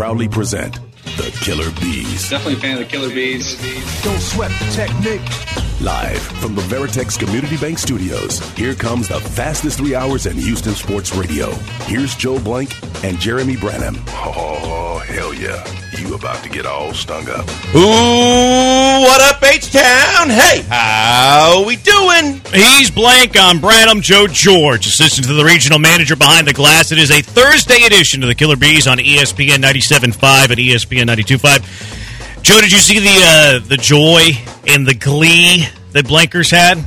proudly present the Killer Bees. Definitely a fan of the Killer Bees. Don't sweat the technique. Live from the Veritex Community Bank Studios, here comes the fastest three hours in Houston sports radio. Here's Joe Blank and Jeremy Branham. Oh, hell yeah. You about to get all stung up. Ooh, what up, H-Town? Hey, how we doing? He's blank on Branham Joe George, assistant to the regional manager behind the glass. It is a Thursday edition of the Killer Bees on ESPN 97.5 and ESPN 92.5. Joe, did you see the uh, the joy and the glee that Blankers had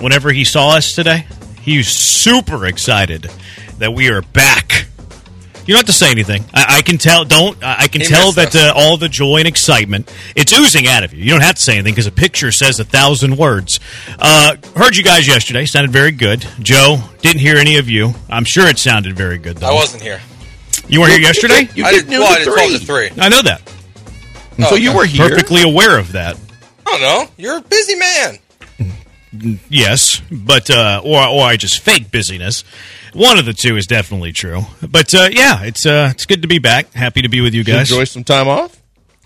whenever he saw us today? He was super excited that we are back. You don't have to say anything. I, I can tell. Don't I I can He tell that uh, all the joy and excitement it's oozing out of you. You don't have to say anything because a picture says a thousand words. Uh, heard you guys yesterday. Sounded very good. Joe didn't hear any of you. I'm sure it sounded very good though. I wasn't here. You weren't here yesterday. You I did did, noon well, I to did 12 to 3. I know that. So you were here. Perfectly aware of that. I don't know. You're a busy man. Yes, but uh, or or I just fake busyness. One of the two is definitely true. But uh, yeah, it's uh, it's good to be back. Happy to be with you Did you guys. enjoy some time off?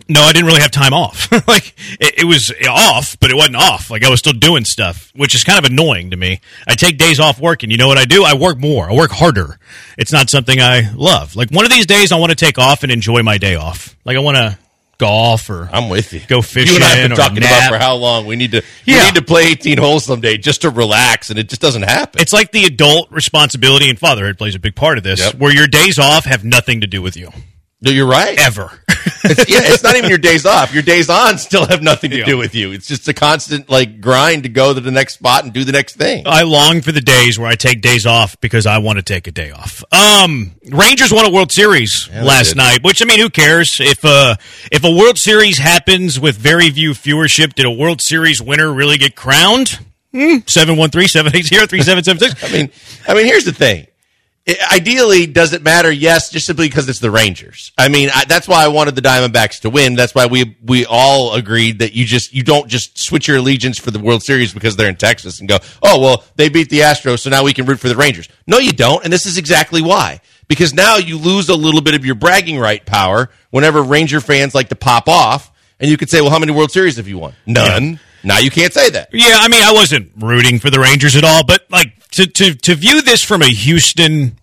No, I didn't really have time off. like it, it was off, but it wasn't off. Like I was still doing stuff, which is kind of annoying to me. I take days off work, and you know what I do? I work more. I work harder. It's not something I love. Like one of these days, I want to take off and enjoy my day off. Like I want to golf or I'm with you. Go You fishing and I have or been talking nap. about for how long we need to we need to play 18 holes someday just to relax, and it just doesn't happen. It's like the adult responsibility and fatherhood plays a big part of this, Yep. where your days off have nothing to do with you No, you're right. ever. It's, yeah, it's not even your days off. Your days on still have nothing to Yeah. do with you. It's just a constant like grind to go to the next spot and do the next thing. I long for the days where I take days off because I want to take a day off. Um, Rangers won a World Series they last night, which I mean, who cares if uh if a World Series happens with very few viewership? Did a World Series winner really get crowned? Hmm, Seven one three seven eight zero three seven seven six. I mean, I mean, here's the thing. I- ideally, does it matter? Yes, just simply because it's the Rangers. I mean, I, that's why I wanted the Diamondbacks to win. That's why we we all agreed that you just you don't just switch your allegiance for the World Series because they're in Texas and go, oh well, they beat the Astros, so now we can root for the Rangers. No, you don't, and this is exactly why. Because now you lose a little bit of your bragging right power whenever Ranger fans like to pop off, and you could say, well, how many World Series have you won? None. Now you can't say that. Yeah, I mean, I wasn't rooting for the Rangers at all, but like to to to view this from a Houston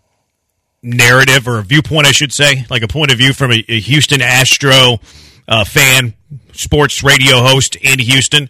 narrative or a viewpoint, I should say, like a point of view from a, a Houston Astro uh, fan, sports radio host in Houston.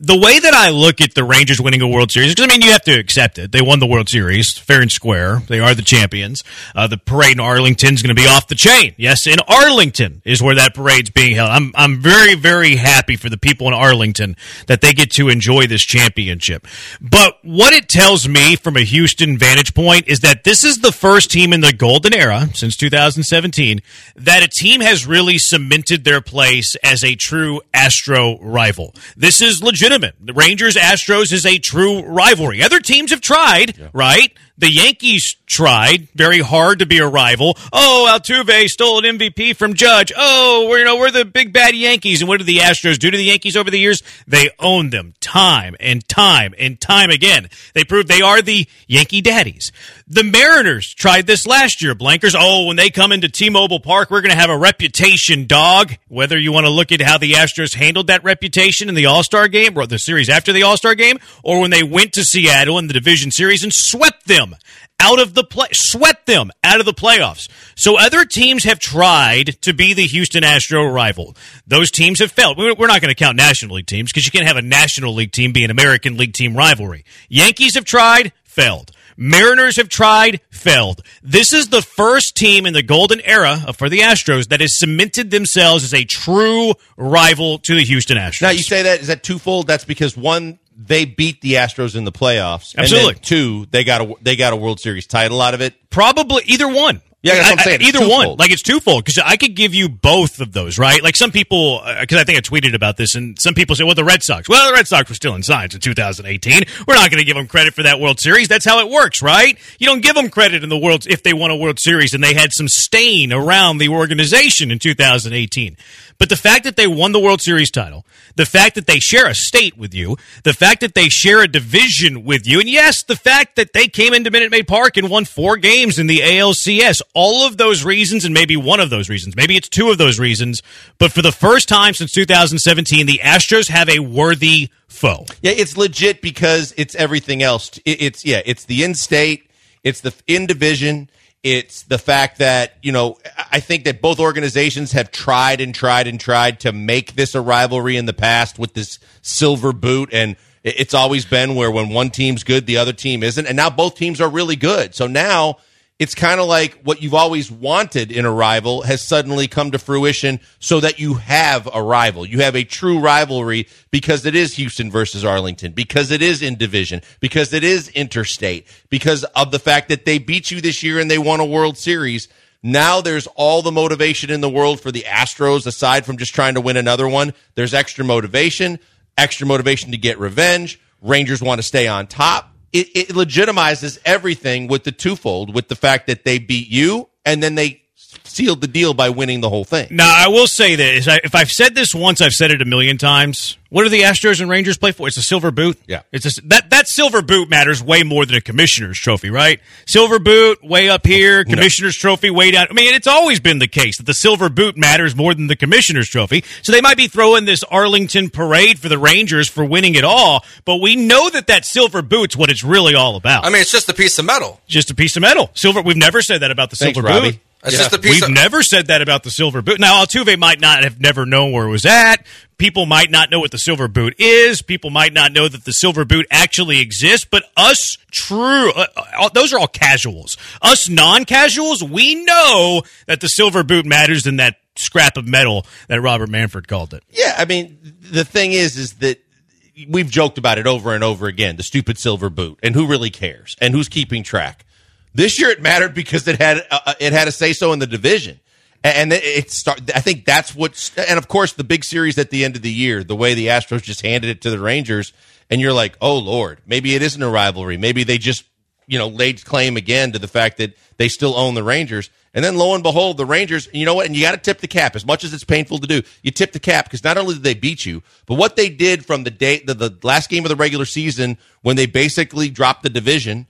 The way that I look at the Rangers winning a World Series, because I mean, you have to accept it. They won the World Series fair and square. They are the champions. Uh, the parade in Arlington is going to be off the chain. Yes, in Arlington is where that parade's being held. I'm I'm very very happy for the people in Arlington that they get to enjoy this championship. But what it tells me from a Houston vantage point is that this is the first team in the golden era since 2017 that a team has really cemented their place as a true Astro rival. This is legitimate. The Rangers Astros is a true rivalry. Other teams have tried, right? The Yankees tried very hard to be a rival. Oh, Altuve stole an MVP from Judge. Oh, we're, you know, we're the big bad Yankees. And what did the Astros do to the Yankees over the years? They owned them time and time and time again. They proved they are the Yankee daddies. The Mariners tried this last year. Blankers, oh, when they come into T-Mobile Park, we're going to have a reputation dog. Whether you want to look at how the Astros handled that reputation in the All-Star game or the series after the All-Star game, or when they went to Seattle in the division series and swept them out of the play, sweat them out of the playoffs. So other teams have tried to be the Houston Astro rival. Those teams have failed. We're we're not going to count National League teams because you can't have a National League team be an American League team rivalry. Yankees have tried, failed. Mariners have tried, failed. This is the first team in the golden era for the Astros that has cemented themselves as a true rival to the Houston Astros. Now you say that is that twofold? That's because one, they beat the Astros in the playoffs. And Absolutely. then two, they got a they got a World Series title out of it. Probably either one. Yeah, that's what I'm I- I- saying. Either one. Like it's twofold because I could give you both of those, right? Like some people, uh, because I think I tweeted about this, and some people say, "Well, the Red Sox." Well, the Red Sox were still in signs in 2018. We're not going to give them credit for that World Series. That's how it works, right? You don't give them credit in the world if they won a World Series and they had some stain around the organization in 2018. But the fact that they won the World Series title, the fact that they share a state with you, the fact that they share a division with you, and yes, the fact that they came into Minute Maid Park and won four games in the ALCS, all of those reasons and maybe one of those reasons. Maybe it's two of those reasons. But for the first time since 2017, the Astros have a worthy foe. Yeah, it's legit because it's everything else. It's yeah, it's the in-state, it's the in division, it's the fact that you know I think that both organizations have tried and tried and tried to make this a rivalry in the past with this silver boot and. It's always been where when one team's good, the other team isn't, and now both teams are really good. So now it's kind of like what you've always wanted in a rival has suddenly come to fruition so that you have a rival. You have a true rivalry because it is Houston versus Arlington, because it is in division, because it is interstate, because of the fact that they beat you this year and they won a World Series. Now there's all the motivation in the world for the Astros, aside from just trying to win another one. There's extra motivation, extra motivation to get revenge. Rangers want to stay on top it, it legitimizes everything with the twofold, with the fact that they beat you and then they sealed the deal by winning the whole thing. Now, I will say this. If I've said this once, I've said it a million times. What do the Astros and Rangers play for? It's a silver boot. Yeah. It's a, that that silver boot matters way more than a commissioner's trophy, right? Silver boot way up here, commissioner's trophy way down. I mean, it's always been the case that the silver boot matters more than the commissioner's trophy. So they might be throwing this Arlington parade for the Rangers for winning it all, but we know that that silver boot's what it's really all about. I mean, it's just a piece of metal. just a piece of metal. Silver. We've never said that about the Thanks, silver Robbie. boot. It's just a piece We've of never said that about the silver boot. Now, Altuve might not have never known where it was at. People might not know what the silver boot is. People might not know that the silver boot actually exists. But us true, uh, uh, those are all casuals. Us non-casuals, we know that the silver boot matters than that scrap of metal that Robert Manfred called it. Yeah, I mean, the thing is, is that we've joked about it over and over again the stupid silver boot and who really cares and who's keeping track. This year it mattered because it had uh, it had a say so in the division. And it- start. I think that's what. And of course, the big series at the end of the year, the way the Astros just handed it to the Rangers, and you're like, oh lord, maybe it isn't a rivalry. Maybe they just you know laid claim again to the fact that they still own the Rangers. And then lo and behold, the Rangers. You know what? And you got to tip the cap as much as it's painful to do. You tip the cap because not only did they beat you, but what they did from the day the, the last game of the regular season when they basically dropped the division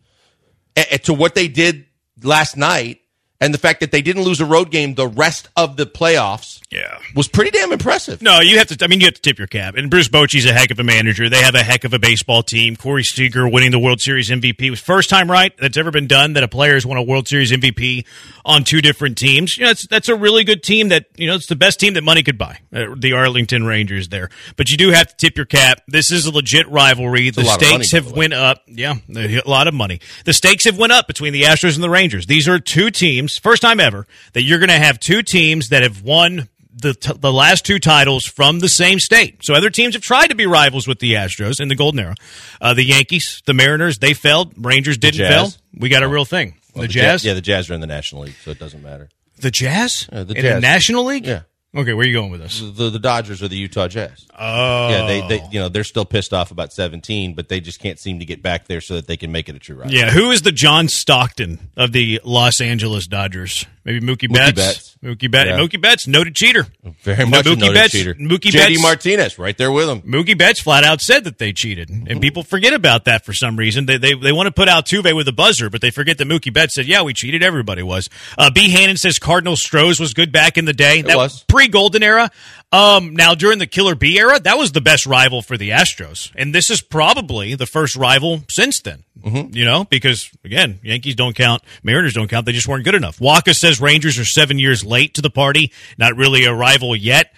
to what they did last night, and the fact that they didn't lose a road game the rest of the playoffs Yeah. was pretty damn impressive. No, you have to. I mean, you have to tip your cap. And Bruce Bochy's a heck of a manager. They have a heck of a baseball team. Corey Seager winning the World Series MVP was first time right that's ever been done that a player has won a World Series MVP on two different teams. You know, it's, that's a really good team. That you know, it's the best team that money could buy. Uh, the Arlington Rangers there, but you do have to tip your cap. This is a legit rivalry. The a lot of money, stakes have the went up. Yeah, a lot of money. The stakes have went up between the Astros and the Rangers. These are two teams, first time ever that you're going to have two teams that have won the t- the last two titles from the same state. So other teams have tried to be rivals with the Astros in the golden era. Uh, the Yankees, the Mariners, they failed. Rangers didn't fail. We got a real thing. Well, the, Ja- Jazz, yeah, the Jazz are in the National League, so it doesn't matter. the Jazz, Yeah, the in Jazz. the National League. Yeah. Okay, where are you going with this? The, the Dodgers or the Utah Jazz. Oh, Yeah, they, they you know they're still pissed off about 17, but they just can't seem to get back there so that they can make it a true rival. Yeah, who is the John Stockton of the Los Angeles Dodgers? Maybe Mookie Betts. Betts. Mookie Betts. Yeah. Mookie Betts, noted cheater. Very No, much Mookie noted Betts- cheater. Mookie JD Betts- Martinez, right there with him. Mookie Betts flat out said that they cheated, and people forget about that for some reason. They they, they want to put Altuve with a buzzer, but they forget that Mookie Betts said, "Yeah, we cheated. Everybody was." Uh, B. Hannon says Cardinals Astros was good back in the day. that was. pre Golden era. Um, now during the Killer B era, that was the best rival for the Astros, and this is probably the first rival since then. Mm-hmm. You know, because again, Yankees don't count, Mariners don't count. They just weren't good enough. Waka says Rangers are seven years late to the party, not really a rival yet.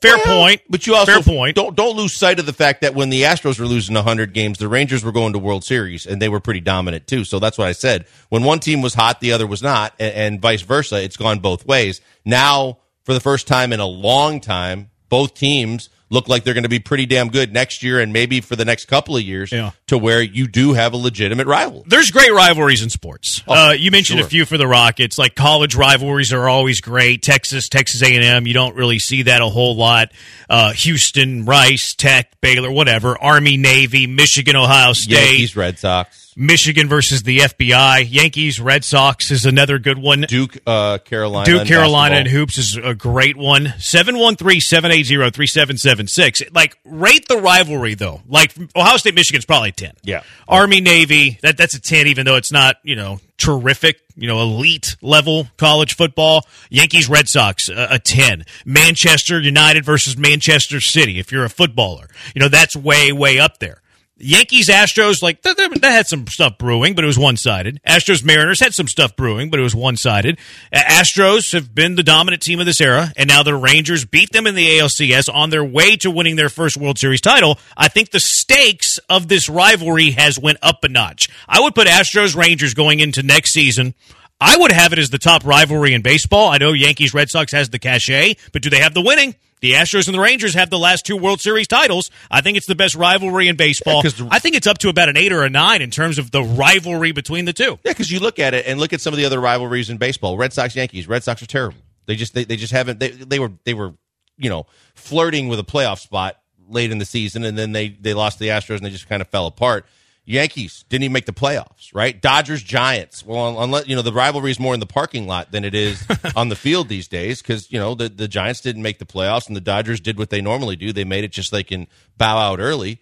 Fair Well, point, But you also fair point. don't don't lose sight of the fact that when the Astros were losing 100 games, the Rangers were going to World Series and they were pretty dominant too. So that's what I said. When one team was hot, the other was not, and, and vice versa. It's gone both ways. Now, for the first time in a long time, both teams look like they're going to be pretty damn good next year and maybe for the next couple of years Yeah. to where you do have a legitimate rival. There's great rivalries in sports. uh, you mentioned sure. a few for the Rockets. Like college rivalries are always great. Texas, Texas A&M. You don't really see that a whole lot. Uh, Houston, Rice, Tech, Baylor, whatever. Army, Navy, Michigan, Ohio State. Yankees, Red Sox. Michigan versus the FBI. Yankees, Red Sox is another good one. Duke, uh, Carolina, Duke, and Carolina, and hoops is a great one. 713-780-3776. Like, rate the rivalry, though. Like, Ohio State, Michigan's probably 10. Yeah. Army, Navy, that, that's a 10, even though it's not, you know, terrific, you know, elite level college football. Yankees, Red Sox, a, a 10. Manchester United versus Manchester City, if you're a footballer. You know, that's way, way up there. Yankees, Astros, like that, had some stuff brewing, but it was one sided. Astros, Mariners had some stuff brewing, but it was one sided. Astros have been the dominant team of this era, and now the Rangers beat them in the ALCS on their way to winning their first World Series title. I think the stakes of this rivalry has went up a notch. I would put Astros, Rangers going into next season. I would have it as the top rivalry in baseball. I know Yankees, Red Sox has the cachet, but do they have the winning? The Astros and the Rangers have the last two World Series titles. I think it's the best rivalry in baseball. Yeah, the- I think it's up to about an eight or a nine in terms of the rivalry between the two. Yeah, because you look at it and look at some of the other rivalries in baseball. Red Sox, Yankees. Red Sox are terrible. They just they, they just haven't they they were they were you know flirting with a playoff spot late in the season, and then they they lost the Astros and they just kind of fell apart. Yankees didn't even make the playoffs, right? Dodgers, Giants. Well, unless you know the rivalry is more in the parking lot than it is on the field these days, because you know the the Giants didn't make the playoffs and the Dodgers did what they normally do. They made it just so they can bow out early.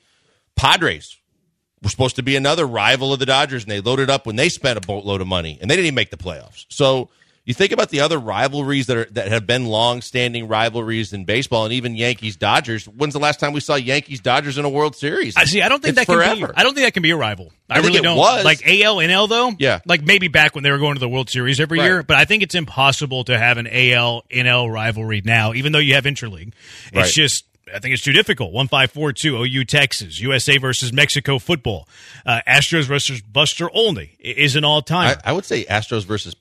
Padres were supposed to be another rival of the Dodgers, and they loaded up when they spent a boatload of money, and they didn't even make the playoffs. So you think about the other rivalries that are that have been long-standing rivalries in baseball, and even Yankees Dodgers. When's the last time we saw Yankees Dodgers in a World Series? I see. I don't think It's that can forever. be. I don't think that can be a rival. I, I really don't. was. Like AL NL though. Yeah. Like maybe back when they were going to the World Series every Right. year, but I think it's impossible to have an AL NL rivalry now, even though you have interleague. It's Right. just. I think it's too difficult. One five four two OU Texas USA versus Mexico football. Uh, Astros versus Buster Olney is an all time. I, I would say Astros versus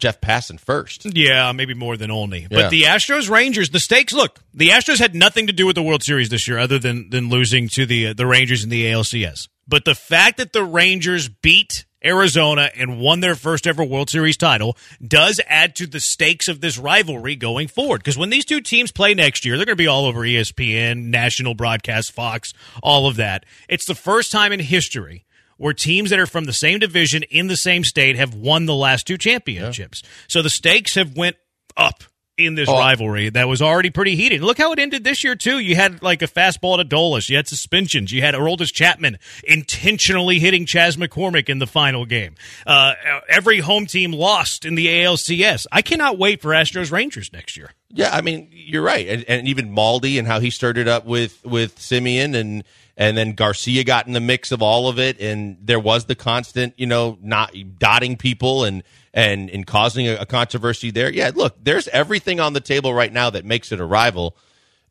Jeff Passan first. Yeah, maybe more than Olney. Yeah. But the Astros Rangers, the stakes. Look, the Astros had nothing to do with the World Series this year, other than than losing to the uh, the Rangers in the ALCS. But the fact that the Rangers beat Arizona and won their first ever World Series title does add to the stakes of this rivalry going forward. Because when these two teams play next year, they're going to be all over ESPN, national broadcast, Fox, all of that. It's the first time in history where teams that are from the same division in the same state have won the last two championships. So the stakes have went up in this Oh. rivalry that was already pretty heated. Look how it ended this year too. You had like a fastball to Adolis. You had suspensions. You had Aroldis Chapman intentionally hitting Chas McCormick in the final game. Uh, every home team lost in the ALCS. I cannot wait for Astros Rangers next year. Yeah, I mean you're right, and, and even Maldy and how he started up with with Semien and and then Garcia got in the mix of all of it, and there was the constant, you know, not dotting people and and and causing a, a controversy there. Yeah, look, there's everything on the table right now that makes it a rival.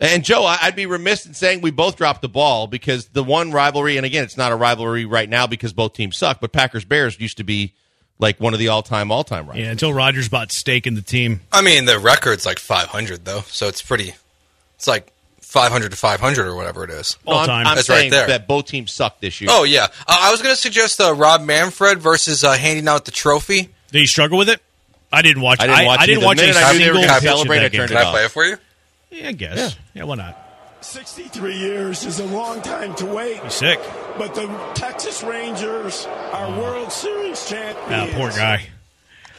And Joe, I'd be remiss in saying we both dropped the ball because the one rivalry, and again, it's not a rivalry right now because both teams suck, but Packers Bears used to be like one of the all time all time rivals. Yeah, until Rodgers bought stake in the team. I mean, the record's like 500 though, so it's pretty. It's like 500 to 500 or whatever it is. No, All I'm, time. I'm That's right saying there. that both teams suck this year. Oh yeah, uh, I was going to suggest uh, Rob Manfred versus uh, handing out the trophy. Did he struggle with it? I didn't watch. I didn't watch I, it didn't watch The a minute I knew single gonna pitch of that game. Can I play it for you? Yeah, I guess. Yeah. why not? 63 years is a long time to wait, He's sick. but the Texas Rangers are World Series Ah, champions. poor guy.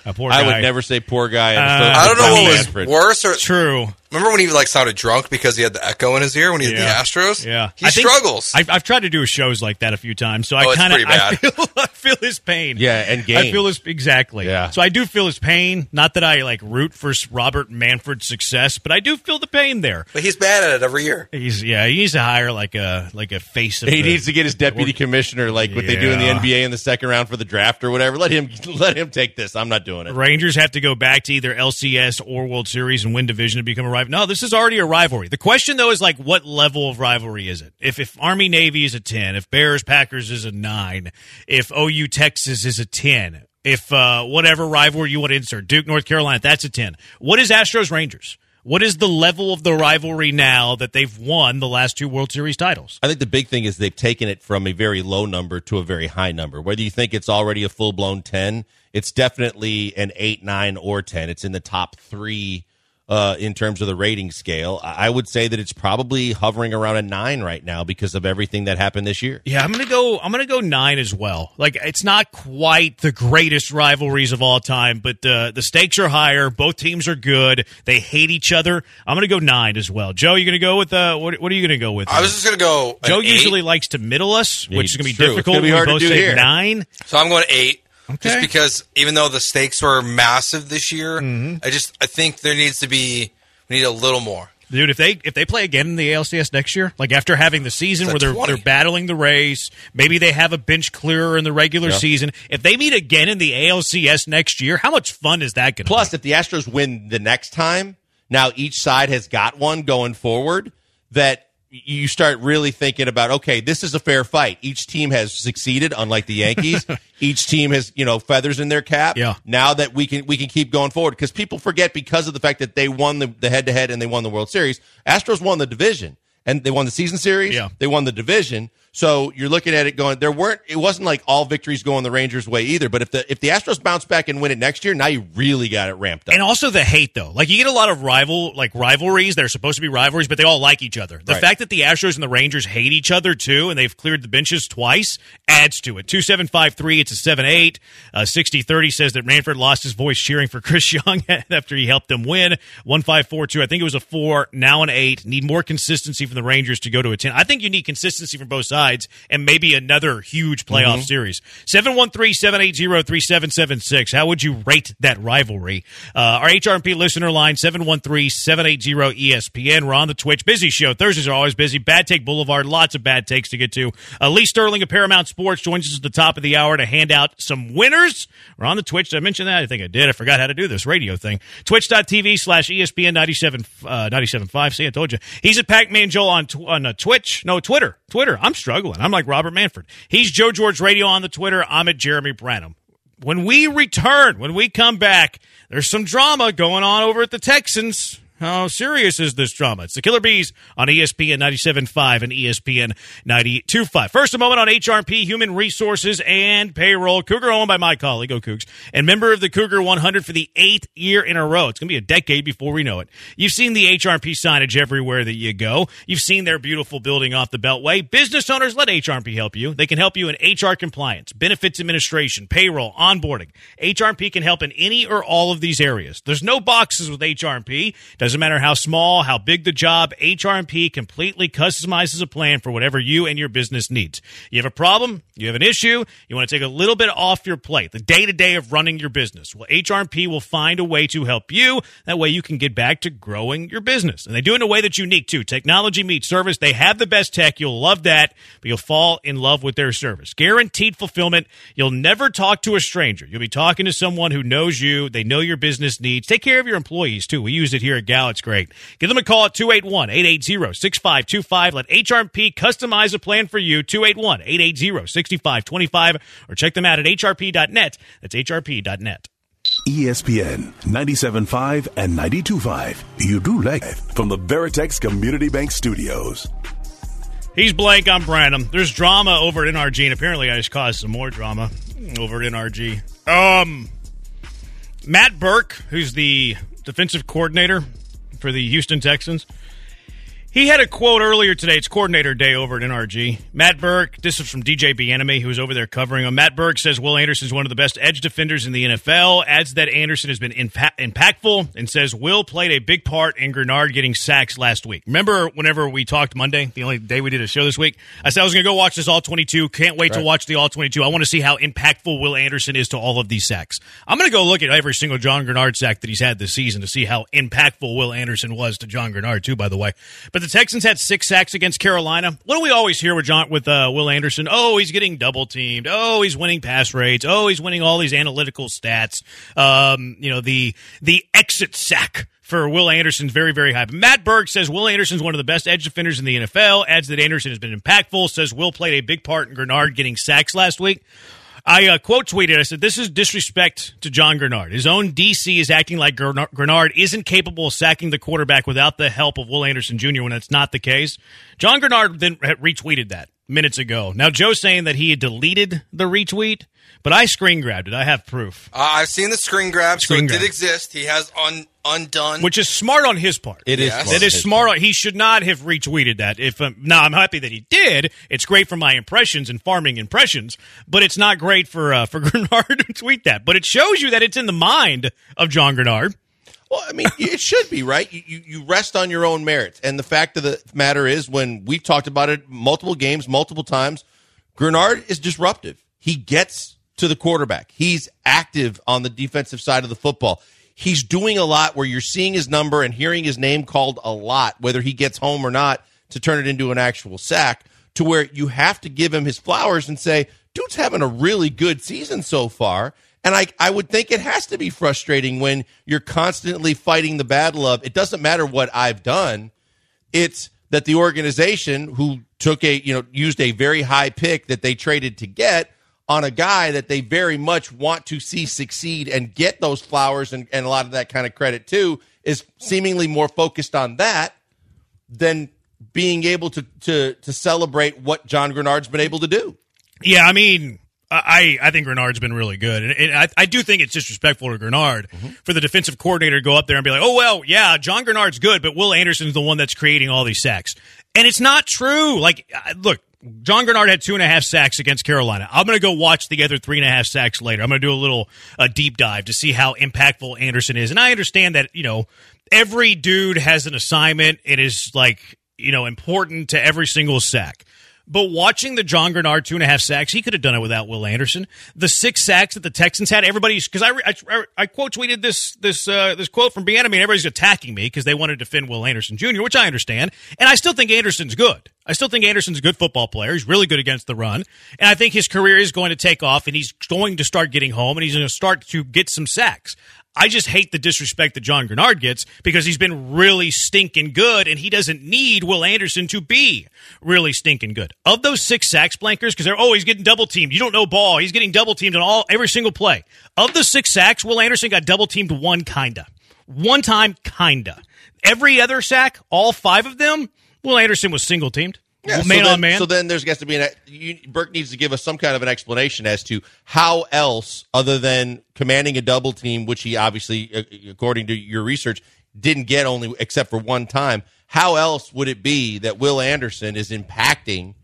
A poor I would never say poor guy. Uh, I don't know Rob what was worse. Or True. Remember when he like sounded drunk because he had the echo in his ear when he Yeah. had the Astros? Yeah, he I struggles. I've, I've tried to do shows like that a few times, so Oh, I kind of I feel, I feel his pain. Yeah, and I feel his exactly. Yeah. So I do feel his pain. Not that I like root for Robert Manfred's success, but I do feel the pain there. but he's bad at it every year. He's yeah. He needs to hire like a like a face of. He the- needs to get his deputy commissioner, like what they do in the NBA in the second round for the draft or whatever. Let him let him take this. I'm not doing it. Rangers have to go back to either LCS or World Series and win division to become a No, this is already a rivalry. The question though is like, what level of rivalry is it? If if Army Navy is a ten, if Bears Packers is a nine, if OU Texas is a ten, if uh, whatever rivalry you want to insert, Duke North Carolina, that's a ten. What is Astros Rangers? What is the level of the rivalry now that they've won the last two World Series titles? I think the big thing is they've taken it from a very low number to a very high number. Whether you think it's already a full blown ten, it's definitely an eight, nine, or ten. It's in the top three uh, in terms of the rating scale. I I would say that it's probably hovering around a nine right now because of everything that happened this year. Yeah, I'm gonna go. I'm gonna go nine as well. Like it's not quite the greatest rivalries of all time, but uh, the stakes are higher. Both teams are good. They hate each other. I'm gonna go nine as well. Joe, you're gonna go with uh, what? What are you gonna go with? I was just gonna go. an Joe eight, usually likes to middle us, which is gonna be It's true. It's difficult. gonna be hard we to do say here. nine. so I'm going eight. Okay. Just because even though the stakes were massive this year, Mm-hmm. I just I think there needs to be we need a little more. Dude, if they if they play again in the ALCS next year, like after having the season where they're 20. they're battling the race, maybe they have a bench clearer in the regular season. If they meet again in the ALCS next year, how much fun is that going to be? Plus, if the Astros win the next time, now each side has got one going forward that you start really thinking about okay this is a fair fight. Each team has succeeded unlike the yankees. Each team has you know feathers in their cap. Yeah. now that we can we can keep going forward because people forget because of the fact that they won the, the head-to-head and they won the world series astros won the division and they won the season series. Yeah. they won the division so you're looking at it going there weren't it wasn't like all victories going the rangers way either but if the if the astros bounce back and win it next year now you really got it ramped up And also the hate though. Like you get a lot of rival like rivalries. They're supposed to be rivalries, but they all like each other. The Right. fact that the Astros and the Rangers hate each other too, and they've cleared the benches twice, adds to it. Two seven five three. It's a seven eight. Uh, Sixty thirty says that Manfred lost his voice cheering for Chris Young after he helped them win. One five four two. I think it was a four. Now an eight. Need more consistency from the Rangers to go to a ten. I think you need consistency from both sides, and maybe another huge playoff Mm-hmm. series. Seven one three seven eight zero three seven seven six. How would you rate that rivalry? Uh, our HRP listener line 713-780-ESPN. We're on the Twitch. Busy show. Thursdays are always busy. Bad Take Boulevard. Lots of bad takes to get to. Uh, Lee Sterling of Paramount Sports joins us at the top of the hour to hand out some winners. We're on the Twitch. Did I mention that? I think I did. I forgot how to do this radio thing. Twitch.tv slash ESPN 97, uh, 97.5. See, I told you. He's at Pac-Man Joel on, tw- on uh, Twitch. No, Twitter. Twitter. I'm struggling. I'm like Robert Manfred. He's Joe George Radio on the Twitter. I'm at Jeremy Branham when we return, when we come back, there's some drama going on over at the Texans. How serious is this drama? It's the Killer Bees on ESPN 97.5 and ESPN 92.5. First, a moment on HRP, Human Resources and Payroll. Cougar owned by my colleague, Cougs, and member of the Cougar 100 for the eighth year in a row. It's going to be a decade before we know it. You've seen the HRP signage everywhere that you go. You've seen their beautiful building off the Beltway. Business owners, let HRP help you. They can help you in HR compliance, benefits administration, payroll, onboarding. HRP can help in any or all of these areas. There's no boxes with HRP. Doesn't matter how small, how big the job, HRP completely customizes a plan for whatever you and your business needs. You have a problem, you have an issue, you want to take a little bit off your plate, the day to day of running your business. Well, HRP will find a way to help you. That way you can get back to growing your business. And they do it in a way that's unique too. Technology meets service. They have the best tech. You'll love that, but you'll fall in love with their service. Guaranteed fulfillment. You'll never talk to a stranger. You'll be talking to someone who knows you. They know your business needs. Take care of your employees too. We use it here at Gal. It's great. Give them a call at 281-880-6525. Let HRP customize a plan for you. 281-880-6525 or check them out at hrp.net. That's hrp.net. ESPN 97.5 and 92.5. You do like it. From the Veritex Community Bank Studios. He's blank. I'm Branham. There's drama over at NRG, and apparently I just caused some more drama over at NRG. Um, Matt Burke, who's the defensive coordinator for the Houston Texans, he had a quote earlier today. It's coordinator day over at NRG. Matt Burke, this is from DJ Bien-Aime, who was over there covering him. Matt Burke says Will Anderson is one of the best edge defenders in the NFL. Adds that Anderson has been impa- impactful and says Will played a big part in Greenard getting sacks last week. Remember whenever we talked Monday, the only day we did a show this week? I said I was going to go watch this All 22. Can't wait to watch the All 22. I want to see how impactful Will Anderson is to all of these sacks. I'm going to go look at every single John Greenard sack that he's had this season to see how impactful Will Anderson was to John Greenard, too, by the way. But the Texans had six sacks against Carolina. What do we always hear with John with uh, Will Anderson? Oh, he's getting double teamed. Oh, he's winning pass rates. Oh, he's winning all these analytical stats. Um, you know the the exit sack for Will Anderson's very, very high. But Matt Burke says Will Anderson's one of the best edge defenders in the NFL. Adds that Anderson has been impactful. Says Will played a big part in Greenard getting sacks last week. I uh, quote tweeted, I said, This is disrespect to John Greenard. His own DC is acting like Greenard, isn't capable of sacking the quarterback without the help of Will Anderson Jr. when that's not the case. John Greenard then retweeted that. Minutes ago. Now, Joe's saying that he had deleted the retweet, but I screen grabbed it. I have proof, Uh, I've seen the screen grab, Screen so it grab. did exist. He has un- undone. which is smart on his part. It is. Yes. smart. It is smart. He should not have retweeted that. If um, now, I'm happy that he did. It's great for my impressions and farming impressions, but it's not great for uh, for Greenard to tweet that. But it shows you that it's in the mind of John Greenard. Well, I mean, it should be right. You, you rest on your own merits, and the fact of the matter is, when we've talked about it multiple games, multiple times, Greenard is disruptive. He gets to the quarterback. He's active on the defensive side of the football. He's doing a lot where you're seeing his number and hearing his name called a lot, whether he gets home or not, to turn it into an actual sack. To where you have to give him his flowers and say, dude's having a really good season so far. And I, I would think it has to be frustrating when you're constantly fighting the battle of it doesn't matter what I've done. It's that the organization who took a, you know, used a very high pick that they traded to get on a guy that they very much want to see succeed and get those flowers and, and a lot of that kind of credit too is seemingly more focused on that than being able to, to, to celebrate what John Greenard's been able to do. Yeah, I mean, I I think Greenard's been really good, and, and I, I do think it's disrespectful to Greenard for the defensive coordinator to go up there and be like, "Oh well, yeah, John Greenard's good, but Will Anderson's the one that's creating all these sacks," and it's not true. Like, look. John Greenard had two and a half sacks against Carolina. I'm going to go watch the other three and a half sacks later. I'm going to do a little uh, deep dive to see how impactful Anderson is. And I understand that, you know, every dude has an assignment. It is like, you know, important to every single sack. But watching the John Greenard two and a half sacks, he could have done it without Will Anderson. The six sacks that the Texans had, everybody's because I, I I quote tweeted this this uh, this quote from Bien-Aime, and everybody's attacking me because they want to defend Will Anderson Jr., which I understand, and I still think Anderson's good. I still think Anderson's a good football player. He's really good against the run, and I think his career is going to take off, and he's going to start getting home, and he's going to start to get some sacks. I just hate the disrespect that John Greenard gets because he's been really stinking good, and he doesn't need Will Anderson to be really stinking good. Of those six sacks, blankers, because they're always getting double teamed. You don't know ball; he's getting double teamed on all every single play. Of the six sacks, Will Anderson got double teamed one kinda, one time kinda. Every other sack, all five of them, Will Anderson was single teamed. Yeah, man so then, on man. So then there's got to be an you, Burke needs to give us some kind of an explanation as to how else, other than commanding a double team, which he obviously, uh, according to your research, didn't get only except for one time. How else would it be that Will Anderson is impacting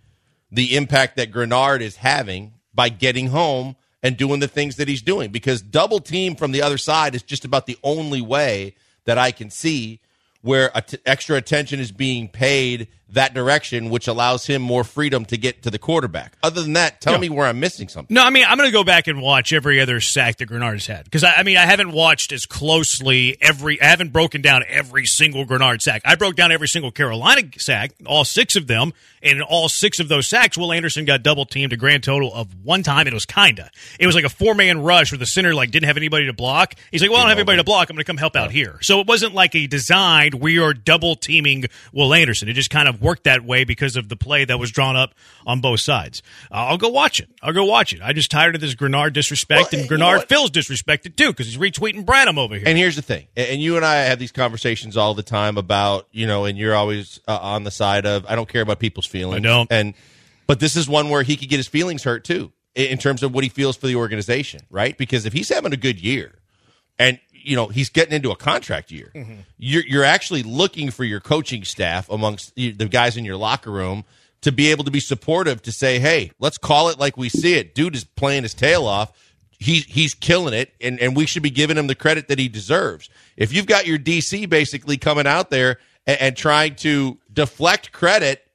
the impact that Greenard is having by getting home and doing the things that he's doing? Because double team from the other side is just about the only way that I can see where a t- extra attention is being paid that direction, which allows him more freedom to get to the quarterback. Other than that, tell me where I'm missing something. No, I mean I'm going to go back and watch every other sack that Greenard's had because I, I mean I haven't watched as closely every. I haven't broken down every single Greenard sack. I broke down every single Carolina sack, all six of them, and in all six of those sacks, Will Anderson got double teamed a grand total of one time. It was kinda. It was like a four man rush where the center like didn't have anybody to block. He's like, well, I don't have anybody to block. I'm going to come help out here. So it wasn't like a designed we are double teaming Will Anderson. It just kind of worked that way because of the play that was drawn up on both sides. Uh, I'll go watch it. I'll go watch it. I'm just tired of this Greenard disrespect, Well, and you Greenard know feels disrespected too because he's retweeting Branham over here. And here's the thing, and and you and I have these conversations all the time about, you know, and you're always uh, on the side of I don't care about people's feelings. I don't. And but this is one where he could get his feelings hurt too, in terms of what he feels for the organization, right? Because if he's having a good year, and you know he's getting into a contract year, mm-hmm. you're you're actually looking for your coaching staff amongst the the guys in your locker room to be able to be supportive to say, hey, let's call it like we see it. Dude is playing his tail off. He's he's killing it, and, and we should be giving him the credit that he deserves. If you've got your DC basically coming out there and, and trying to deflect credit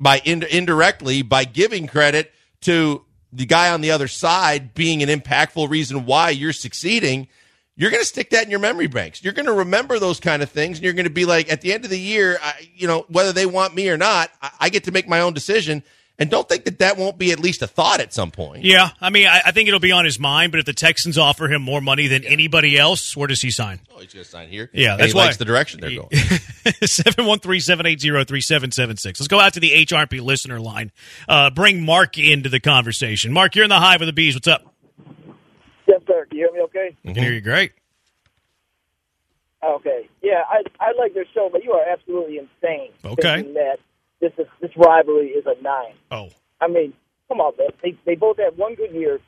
by in, indirectly by giving credit to the guy on the other side being an impactful reason why you're succeeding, you're going to stick that in your memory banks. You're going to remember those kind of things, and you're going to be like, at the end of the year, I, you know, whether they want me or not, I, I get to make my own decision. And don't think that that won't be at least a thought at some point. yeah, I mean, I, I think it'll be on his mind. But if the Texans offer him more money than anybody else, where does he sign? Oh, he's going to sign here. Yeah, And that's he why likes the direction they're going. 713-780-3776. Let's go out to the HRP listener line. Uh, bring Mark into the conversation. Mark, you're in the hive of the bees. What's up? Yes, sir. Can you hear me okay? I can hear you great. Okay. Yeah, I I like their show, but you are absolutely insane. Okay. That this is this rivalry is a nine. Oh, I mean, come on, man. They they both had one good year.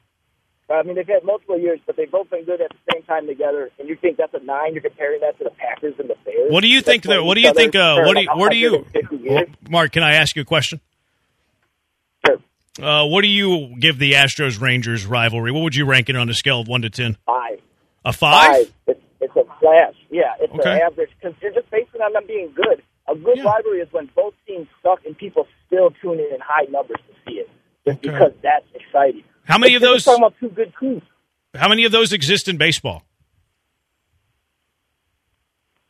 I mean, they've had multiple years, but they've both been good at the same time together. And you think that's a nine? You're comparing that to the Packers and the Bears. what do you think? That, what do you think? Uh, what do you, where do you? 150 years. Well, Mark, can I ask you a question? Uh, what do you give the Astros Rangers rivalry? What would you rank it on a scale of one to ten? Five. A five? Five. It's, it's a flash. Yeah, it's Okay. an average because you're just basing on them being good. A good Yeah. rivalry is when both teams suck and people still tune in in high numbers to see it, just Okay. because that's exciting. How many of those? talking about two good teams. How many of those exist in baseball?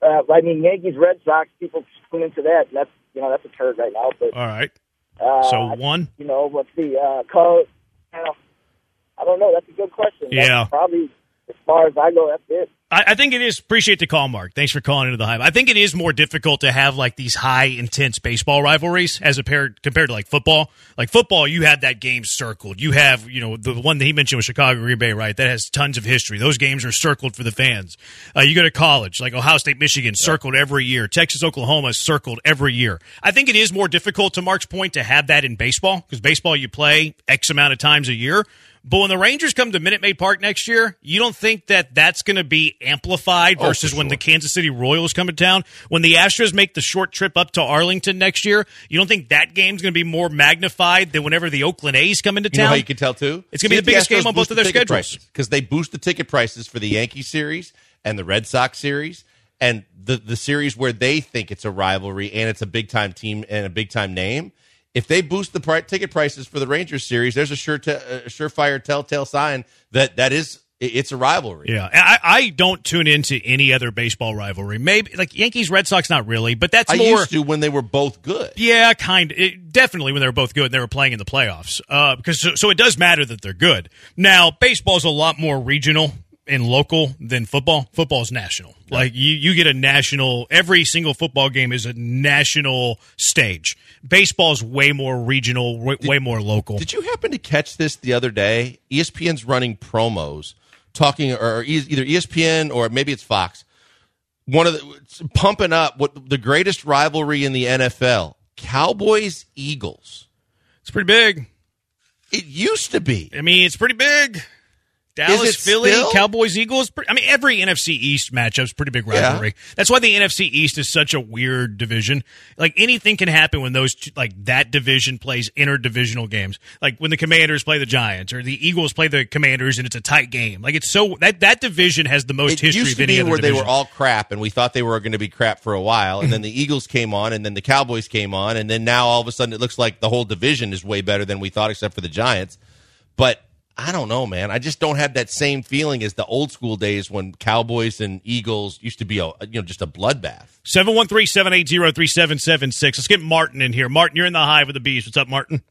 Uh, I mean, Yankees, Red Sox, people tune into that. And that's you know that's a turd right now. But All right. Uh, So one. you know, let's see. Uh, know, I don't know. That's a good question. That's Yeah. probably as far as I go. That's it. I, I think it is. Appreciate the call, Mark. Thanks for calling into the hype. I think it is more difficult to have like these high intense baseball rivalries as a pair compared to like football. Like football, you have that game circled. You have you know the one that he mentioned was Chicago Green Bay, right? That has tons of history. Those games are circled for the fans. Uh, you go to college, like Ohio State, Michigan, circled every year. Texas, Oklahoma, circled every year. I think it is more difficult to Mark's point to have that in baseball because baseball you play x amount of times a year. But when the Rangers come to Minute Maid Park next year, you don't think that that's going to be amplified Oh, versus when the Kansas City Royals come to town? When the Astros make the short trip up to Arlington next year, you don't think that game's going to be more magnified than whenever the Oakland A's come into You know town? how you can tell too? It's gonna be the biggest game on both of their schedules. because they boost the ticket prices for the Yankee series and the Red Sox series and the the series where they think it's a rivalry and it's a big time team and a big time name. If they boost the pri- ticket prices for the Rangers series, there's a sure te- a surefire telltale sign that that is it's a rivalry. Yeah, I, I don't tune into any other baseball rivalry. Maybe like Yankees, Red Sox, not really, but that's I more. used to when they were both good. Yeah, kind it, definitely when they were both good and they were playing in the playoffs. Uh, because so, so it does matter that they're good. Now, baseball's a lot more regional and local than football. Football's national. Like you, you get a national. Every single football game is a national stage. Baseball is way more regional, way, way more local. Did you happen to catch this the other day? ESPN's running promos talking, or either ESPN or maybe it's Fox. One of the pumping up what the greatest rivalry in the NFL: Cowboys Eagles. It's pretty big. It used to be. I mean, it's pretty big. Dallas, Philly, still? Cowboys, Eagles. I mean, every NFC East matchup's pretty big rivalry. That's why the NFC East is such a weird division. Like anything can happen when those two, like that division plays interdivisional games. Like when the Commanders play the Giants or the Eagles play the Commanders and it's a tight game. Like it's so that that division has the most It history used of to any be where they were all crap, and we thought they were going to be crap for a while, and then the Eagles came on, and then the Cowboys came on, and then now all of a sudden it looks like the whole division is way better than we thought, except for the Giants. But I don't know, man. I just don't have that same feeling as the old school days when Cowboys and Eagles used to be a you know just a bloodbath. 713-780-3776. Let's get Martin in here. Martin, you're in the hive with the bees. What's up, Martin?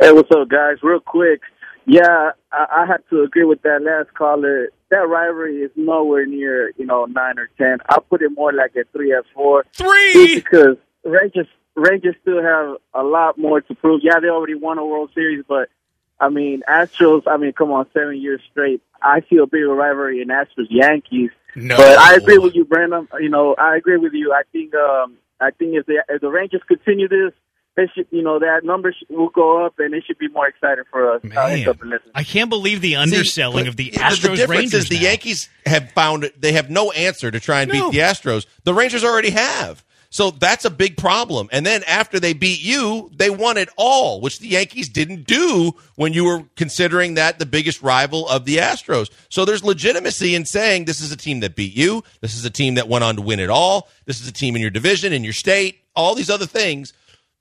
Hey, what's up, guys? Real quick, yeah, I, I have to agree with that last caller. That rivalry is nowhere near, you know, nine or ten. I'll put it more like a three or four. Three. because Rangers Rangers still have a lot more to prove. Yeah, they already won a World Series, but I mean, Astros. I mean, come on, seven years straight. I see a bigger rivalry in Astros Yankees. No. But I agree with you, Brandon. You know, I agree with you. I think um, I think if the if the Rangers continue this, they should, you know, that number sh- will go up, and it should be more exciting for us. I'll Man, up. I can't believe the underselling See, of the Astros The difference Rangers. is the now. Yankees have found they have no answer to try and No. beat the Astros. The Rangers already have. So that's a big problem. And then after they beat you, they won it all, which the Yankees didn't do when you were considering that the biggest rival of the Astros. So there's legitimacy in saying this is a team that beat you. This is a team that went on to win it all. This is a team in your division, in your state, all these other things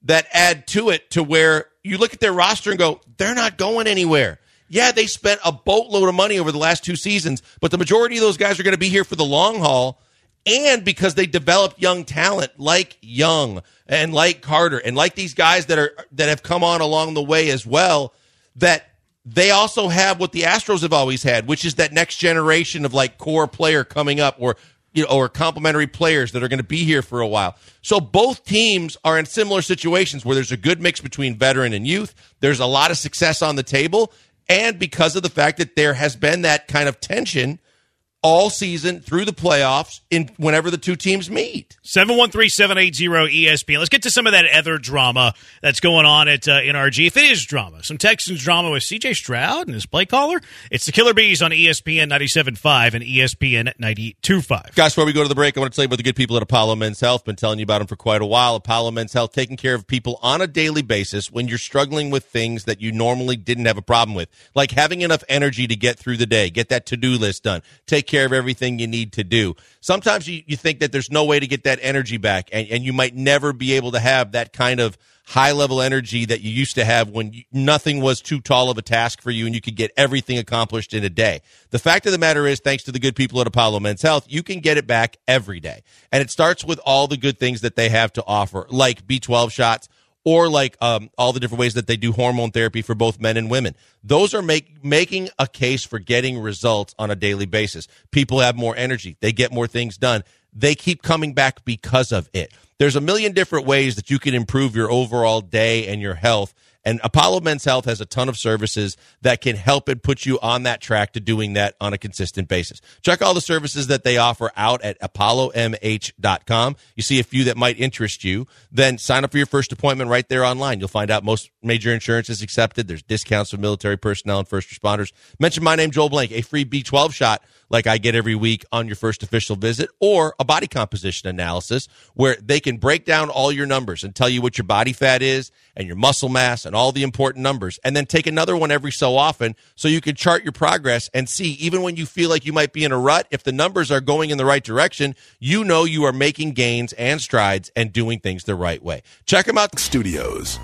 that add to it to where you look at their roster and go, they're not going anywhere. Yeah, they spent a boatload of money over the last two seasons, but the majority of those guys are going to be here for the long haul. And because they developed young talent like Jung and like Carter and like these guys that are that have come on along the way as well, that they also have what the Astros have always had, which is that next generation of like core player coming up or you know, or complementary players that are going to be here for a while. So both teams are in similar situations where there's a good mix between veteran and youth. There's a lot of success on the table. And because of the fact that there has been that kind of tension all season through the playoffs in whenever the two teams meet. 713-780-ESPN. Let's get to some of that other drama that's going on at uh, NRG. If it is drama, some Texans drama with CJ Stroud and his play caller. It's the Killer Bees on ESPN 97.5 and ESPN 92.5. Guys, before we go to the break, I want to tell you about the good people at Apollo Men's Health. Been telling you about them for quite a while. Apollo Men's Health taking care of people on a daily basis when you're struggling with things that you normally didn't have a problem with, like having enough energy to get through the day, get that to-do list done, take care of everything you need to do. Sometimes you, you think that there's no way to get that energy back, and, and you might never be able to have that kind of high level energy that you used to have when you, nothing was too tall of a task for you and you could get everything accomplished in a day. The fact of the matter is, thanks to the good people at Apollo Men's Health, you can get it back every day. And it starts with all the good things that they have to offer, like B12 shots or like um, all the different ways that they do hormone therapy for both men and women. Those are make, making a case for getting results on a daily basis. People have more energy, they get more things done. They keep coming back because of it. There's a million different ways that you can improve your overall day and your health. And Apollo Men's Health has a ton of services that can help and put you on that track to doing that on a consistent basis. Check all the services that they offer out at apollomh.com. You see a few that might interest you, then sign up for your first appointment right there online. You'll find out most major insurance is accepted. There's discounts for military personnel and first responders. Mention my name, Joel Blank, a free B12 shot like I get every week on your first official visit, or a body composition analysis where they can break down all your numbers and tell you what your body fat is and your muscle mass and all the important numbers, and then take another one every so often so you can chart your progress and see, even when you feel like you might be in a rut, if the numbers are going in the right direction, you know you are making gains and strides and doing things the right way. Check them out. Studios.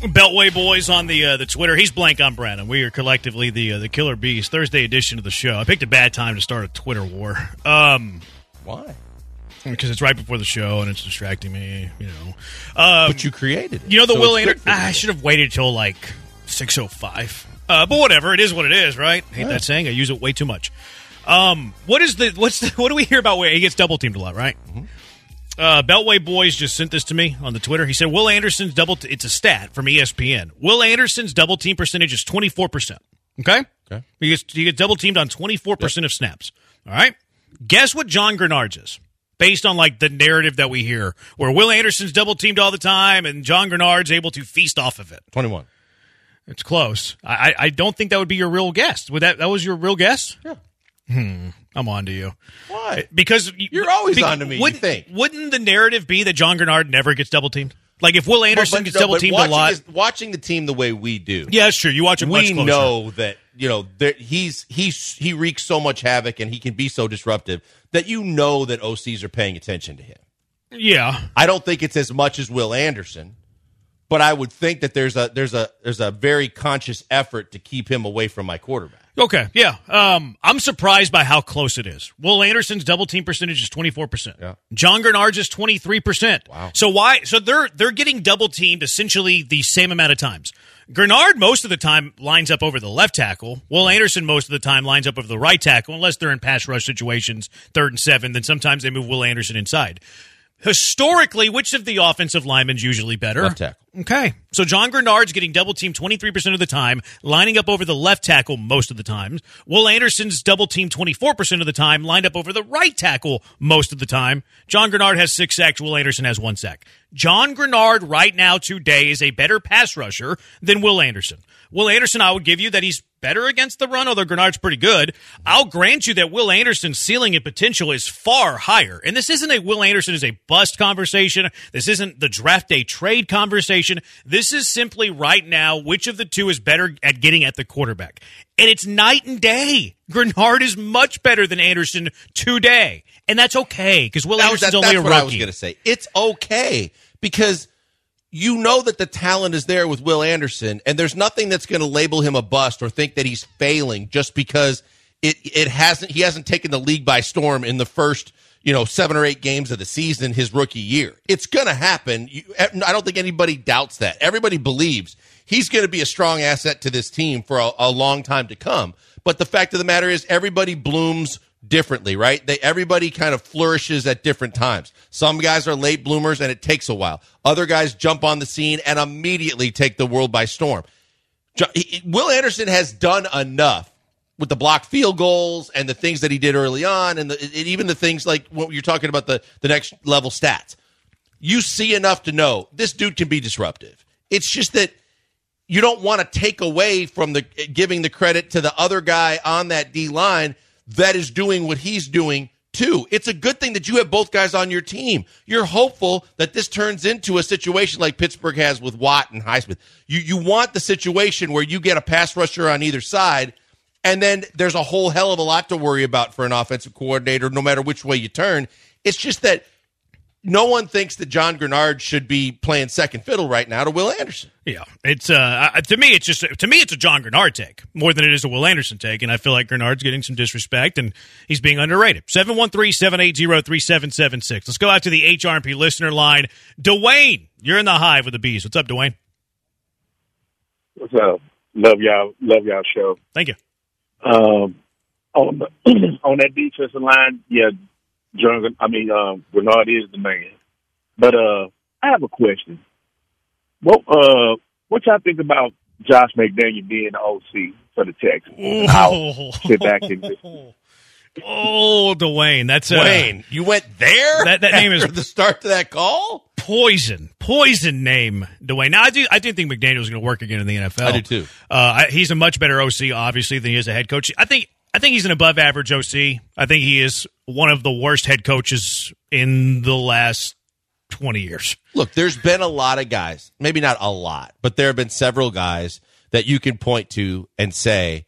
Beltway boys on the uh, the Twitter. He's blank on Branham. We are collectively the uh, the Killer Bees. Thursday edition of the show. I picked a bad time to start a Twitter war. Um, Why? Because it's right before the show and it's distracting me. You know, um, But you created it. you know the So Will it's Ander- good for ah, I should have waited till like six oh five. Uh, but whatever, it is what it is, right? Hate that saying. I use it way too much. Um, what is the what's the, what do we hear about where he gets double teamed a lot, right? Mm-hmm. Uh, Beltway Boys just sent this to me on the Twitter. He said Will Anderson's double. T- it's a stat from ESPN. Will Anderson's double team percentage is twenty four percent. Okay. Okay. He gets he gets double teamed on twenty four percent of snaps. All right. Guess what John Greenard's is based on like the narrative that we hear, where Will Anderson's double teamed all the time and John Greenard's able to feast off of it. 21. It's close. I, I- don't think that would be your real guess. Would that that was your real guess? Yeah. Hmm. I'm on to you Why? because you- You're always on to me, Wouldn't, think. wouldn't the narrative be that John Greenard never gets double teamed? Like if Will Anderson But- gets no, double teamed a watching lot. his- watching the team the way we do. yeah, true. You watch it we know that you know there, he's he's he wreaks so much havoc and he can be so disruptive that you know that OCs are paying attention to him. Yeah. I don't think it's as much as Will Anderson, but I would think that there's a there's a there's a very conscious effort to keep him away from my quarterback. Okay. Yeah. Um, I'm surprised by how close it is. Will Anderson's double team percentage is 24%. Yeah. John Greenard's is 23%. Wow. So why so they're they're getting double teamed essentially the same amount of times. Greenard most of the time lines up over the left tackle. Will Anderson most of the time lines up over the right tackle unless they're in pass rush situations, third and 7, then sometimes they move Will Anderson inside. Historically, which of the offensive linemen's usually better? Left tackle. Okay. So John Greenard's getting double teamed 23% of the time, lining up over the left tackle most of the time. Will Anderson's double teamed 24% of the time, lined up over the right tackle most of the time. John Greenard has six sacks. Will Anderson has one sack. John Greenard right now today is a better pass rusher than Will Anderson. Will Anderson, I would give you that he's better against the run, although Greenard's pretty good. I'll grant you that Will Anderson's ceiling and potential is far higher. And this isn't a Will Anderson is a bust conversation. This isn't the draft day trade conversation. This is simply right now which of the two is better at getting at the quarterback. And it's night and day. Greenard is much better than Anderson today. And that's okay because Will That Anderson's that- only a that's what I was going to say. It's okay because you know that the talent is there with Will Anderson, and there's nothing that's going to label him a bust or think that he's failing just because it it hasn't he hasn't taken the league by storm in the first you know seven or eight games of the season his rookie year. It's going to happen. You, I don't think anybody doubts that. Everybody believes he's going to be a strong asset to this team for a, a long time to come. But the fact of the matter is, everybody blooms differently, right? They everybody kind of flourishes at different times. Some guys are late bloomers and it takes a while. Other guys jump on the scene and immediately take the world by storm. Will Anderson has done enough with the block field goals and the things that he did early on, and, the, and even the things like what you're talking about the the next level stats. You see enough to know this dude can be disruptive. It's just that you don't want to take away from the giving the credit to the other guy on that D line that is doing what he's doing too. It's a good thing that you have both guys on your team. You're hopeful that this turns into a situation like Pittsburgh has with Watt and Highsmith. You you want the situation where you get a pass rusher on either side, and then there's a whole hell of a lot to worry about for an offensive coordinator, no matter which way you turn. It's just that no one thinks that John Greenard should be playing second fiddle right now to Will Anderson. Yeah, it's uh to me it's just to me it's a John Greenard take more than it is a Will Anderson take, and I feel like Grenard's getting some disrespect and he's being underrated. 713-780-3776. Let's go out to the HRP listener line. Dwayne, you're in the hive with the bees. What's up, Dwayne? What's up? Love y'all. Love y'all show. Thank you. Um, on the, on that defensive line, yeah, John. I mean, um, Bernard is the man. But uh, I have a question. What uh, what y'all think about Josh McDaniel being the OC for the Texans? And sit back and Oh, Dwayne, that's uh, Wayne, you went there. That- that name is- the start to that call. poison, poison name, Dwayne. Now I do, I do think McDaniel's going to work again in the NFL. I do too. Uh, I, he's a much better OC, obviously, than he is a head coach. I think, I think he's an above average OC. I think he is one of the worst head coaches in the last twenty years. Look, there's been a lot of guys, maybe not a lot, but there have been several guys that you can point to and say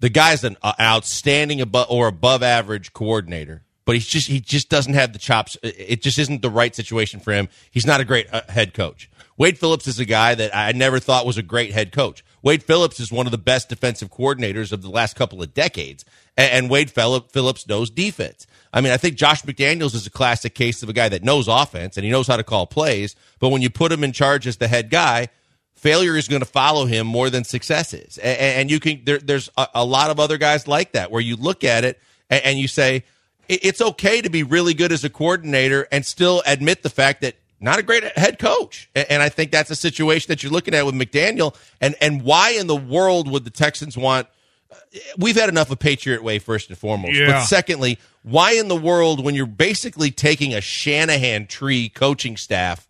the guy's an uh, outstanding above or above average coordinator, but he's just he just doesn't have the chops. It- It just isn't the right situation for him. He's not a great uh, head coach. Wade Phillips is a guy that I never thought was a great head coach. Wade Phillips is one of the best defensive coordinators of the last couple of decades, and, Wade Phillips knows defense. I mean, I think Josh McDaniels is a classic case of a guy that knows offense and he knows how to call plays, but when you put him in charge as the head guy, failure is going to follow him more than success is. And, you can there, there's a, lot of other guys like that where you look at it and you say it's okay to be really good as a coordinator and still admit the fact that not a great head coach. And, I think that's a situation that you're looking at with McDaniel. And and why in the world would the Texans want? We've had enough of Patriot Way first and foremost, Yeah. but secondly, why in the world when you're basically taking a Shanahan tree coaching staff?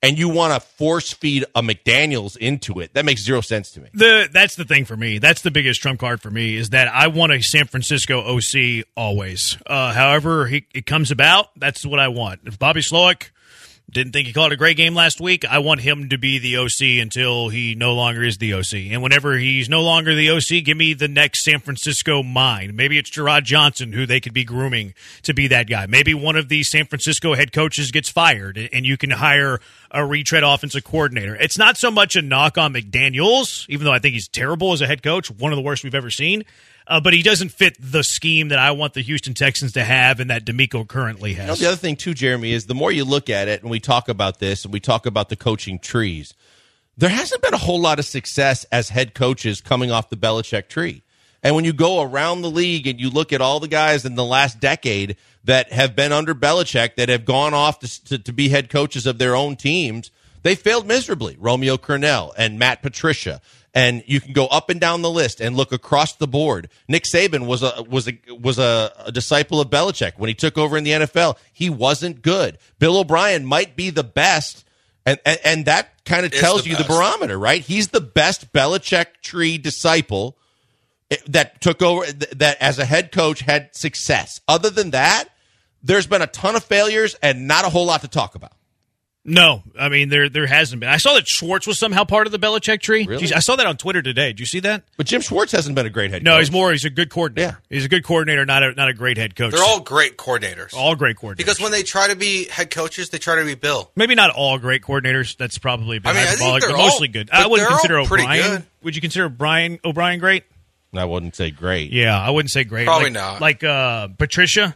and you want to force feed a McDaniels into it. That makes zero sense to me. The that's the thing for me. That's the biggest trump card for me is that I want a San Francisco OC always. Uh, however, he, it comes about, that's what I want. If Bobby Slowik didn't think he called a great game last week, I want him to be the OC until he no longer is the OC. And whenever he's no longer the OC, give me the next San Francisco mind. Maybe it's Jerrod Johnson who they could be grooming to be that guy. Maybe one of the San Francisco head coaches gets fired and you can hire a retread offensive coordinator. It's not so much a knock on McDaniels, even though I think he's terrible as a head coach, one of the worst we've ever seen. Uh, but he doesn't fit the scheme that I want the Houston Texans to have and that DeMeco currently You know, has. the other thing too, Jeremy, is the more you look at it and we talk about this and we talk about the coaching trees, there hasn't been a whole lot of success as head coaches coming off the Belichick tree. And when you go around the league and you look at all the guys in the last decade that have been under Belichick that have gone off to, to, to be head coaches of their own teams, they failed miserably. Romeo Crennel and Matt Patricia. And you can go up and down the list and look across the board. Nick Saban was a was a was a, a disciple of Belichick when he took over in the NFL. He wasn't good. Bill O'Brien might be the best, and and, and that kind of tells the you the barometer, right? He's the best Belichick tree disciple that took over that as a head coach had success. Other than that, there's been a ton of failures and not a whole lot to talk about. No, I mean there there hasn't been. I saw that Schwartz was somehow part of the Belichick tree. Really? Jeez, I saw that on Twitter today. Did you see that? But Jim Schwartz hasn't been a great head coach. No, coach. he's more. He's a good coordinator. Yeah. He's a good coordinator, not a not a great head coach. They're all great coordinators. all great coordinators. because when they try to be head coaches, they try to be Bill. maybe not all great coordinators. That's probably a bit I mean, I think they're but all- mostly good. but I wouldn't they're all consider O'Brien. good. Would you consider Brian O'Brien great? I wouldn't say great. Yeah, I wouldn't say great. Probably Like- not. Like uh, Patricia.